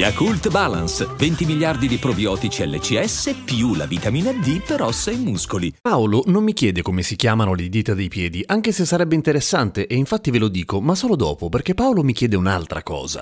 Yakult Balance, 20 miliardi di probiotici LCS più la vitamina D per ossa e muscoli. Paolo non mi chiede come si chiamano le dita dei piedi, anche se sarebbe interessante e infatti ve lo dico, ma solo dopo, perché Paolo mi chiede un'altra cosa.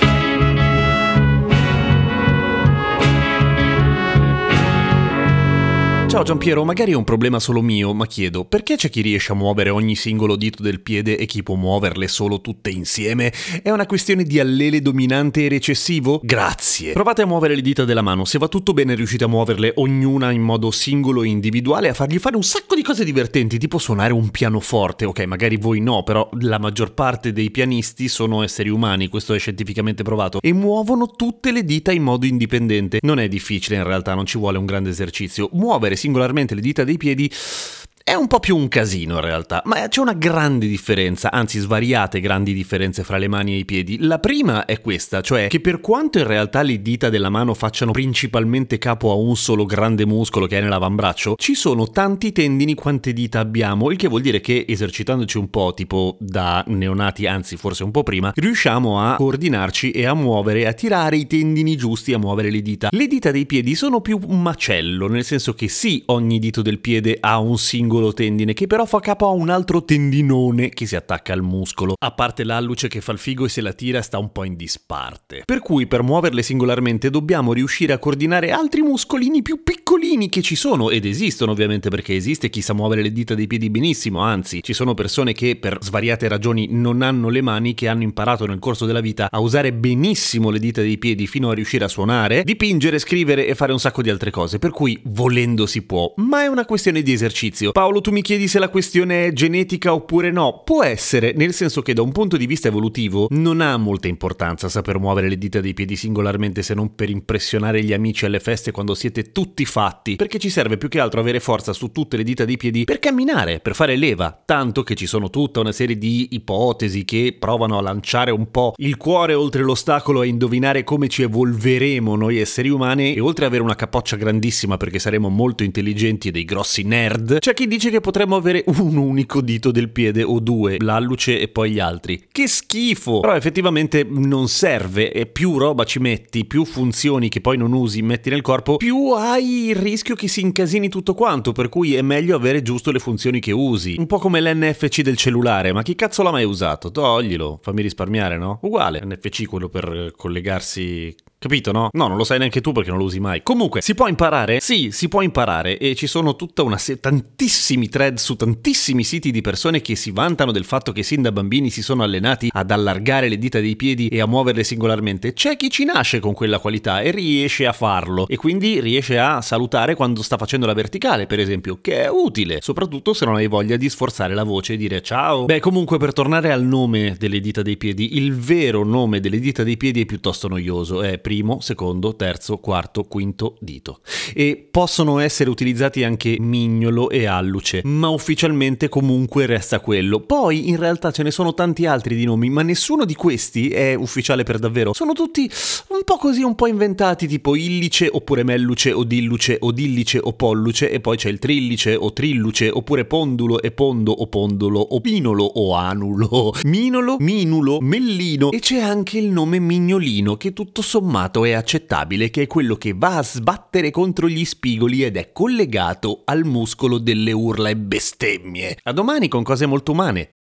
Ciao Giampiero, magari è un problema solo mio, ma chiedo, perché c'è chi riesce a muovere ogni singolo dito del piede e chi può muoverle solo tutte insieme? È una questione di allele dominante e recessivo? Grazie. Provate a muovere le dita della mano, se va tutto bene riuscite a muoverle ognuna in modo singolo e individuale, a fargli fare un sacco di cose divertenti, tipo suonare un pianoforte, ok, magari voi no, però la maggior parte dei pianisti sono esseri umani, questo è scientificamente provato, e muovono tutte le dita in modo indipendente. Non è difficile in realtà, non ci vuole un grande esercizio. Muovere singolarmente le dita dei piedi è un po' più un casino in realtà, ma c'è una grande differenza, anzi svariate grandi differenze fra le mani e i piedi. La prima è questa, cioè che per quanto in realtà le dita della mano facciano principalmente capo a un solo grande muscolo che è nell'avambraccio, ci sono tanti tendini quante dita abbiamo, il che vuol dire che esercitandoci un po', tipo da neonati, anzi forse un po' prima, riusciamo a coordinarci e a muovere, a tirare i tendini giusti, a muovere le dita. Le dita dei piedi sono più un macello, nel senso che sì, ogni dito del piede ha un singolo singolo tendine che però fa capo a un altro tendinone che si attacca al muscolo. A parte l'alluce che fa il figo e se la tira sta un po' in disparte. Per cui per muoverle singolarmente dobbiamo riuscire a coordinare altri muscolini più piccolini che ci sono ed esistono ovviamente perché esiste chi sa muovere le dita dei piedi benissimo, anzi ci sono persone che per svariate ragioni non hanno le mani che hanno imparato nel corso della vita a usare benissimo le dita dei piedi fino a riuscire a suonare, dipingere, scrivere e fare un sacco di altre cose, per cui volendo si può, ma è una questione di esercizio. Paolo tu mi chiedi se la questione è genetica oppure no. Può essere, nel senso che da un punto di vista evolutivo non ha molta importanza saper muovere le dita dei piedi singolarmente se non per impressionare gli amici alle feste quando siete tutti fatti, perché ci serve più che altro avere forza su tutte le dita dei piedi per camminare, per fare leva, tanto che ci sono tutta una serie di ipotesi che provano a lanciare un po' il cuore oltre l'ostacolo e indovinare come ci evolveremo noi esseri umani e oltre ad avere una capoccia grandissima perché saremo molto intelligenti e dei grossi nerd, c'è chi dice che potremmo avere un unico dito del piede o due, l'alluce e poi gli altri. Che schifo! Però effettivamente non serve e più roba ci metti, più funzioni che poi non usi metti nel corpo, più hai rischio che si incasini tutto quanto, per cui è meglio avere giusto le funzioni che usi. Un po' come l'NFC del cellulare, ma chi cazzo l'ha mai usato? Toglilo, fammi risparmiare, no? Uguale, NFC quello per collegarsi Capito, no? No, non lo sai neanche tu perché non lo usi mai. Comunque, si può imparare? Sì, si può imparare e ci sono tutta una se- tantissimi thread su tantissimi siti di persone che si vantano del fatto che sin da bambini si sono allenati ad allargare le dita dei piedi e a muoverle singolarmente. C'è chi ci nasce con quella qualità e riesce a farlo e quindi riesce a salutare quando sta facendo la verticale, per esempio, che è utile, soprattutto se non hai voglia di sforzare la voce e dire ciao. Beh, comunque per tornare al nome delle dita dei piedi, il vero nome delle dita dei piedi è piuttosto noioso, è primo, secondo, terzo, quarto, quinto dito. E possono essere utilizzati anche mignolo e alluce, ma ufficialmente comunque resta quello. Poi in realtà ce ne sono tanti altri di nomi, ma nessuno di questi è ufficiale per davvero. Sono tutti un po' così, un po' inventati, tipo illice oppure melluce o dilluce o dillice o polluce, e poi c'è il trillice o trilluce, oppure pondulo e pondo o pondolo o pinolo o anulo, minolo, minulo, mellino e c'è anche il nome mignolino che tutto sommato sommato è accettabile che è quello che va a sbattere contro gli spigoli ed è collegato al muscolo delle urla e bestemmie. A domani con cose molto umane.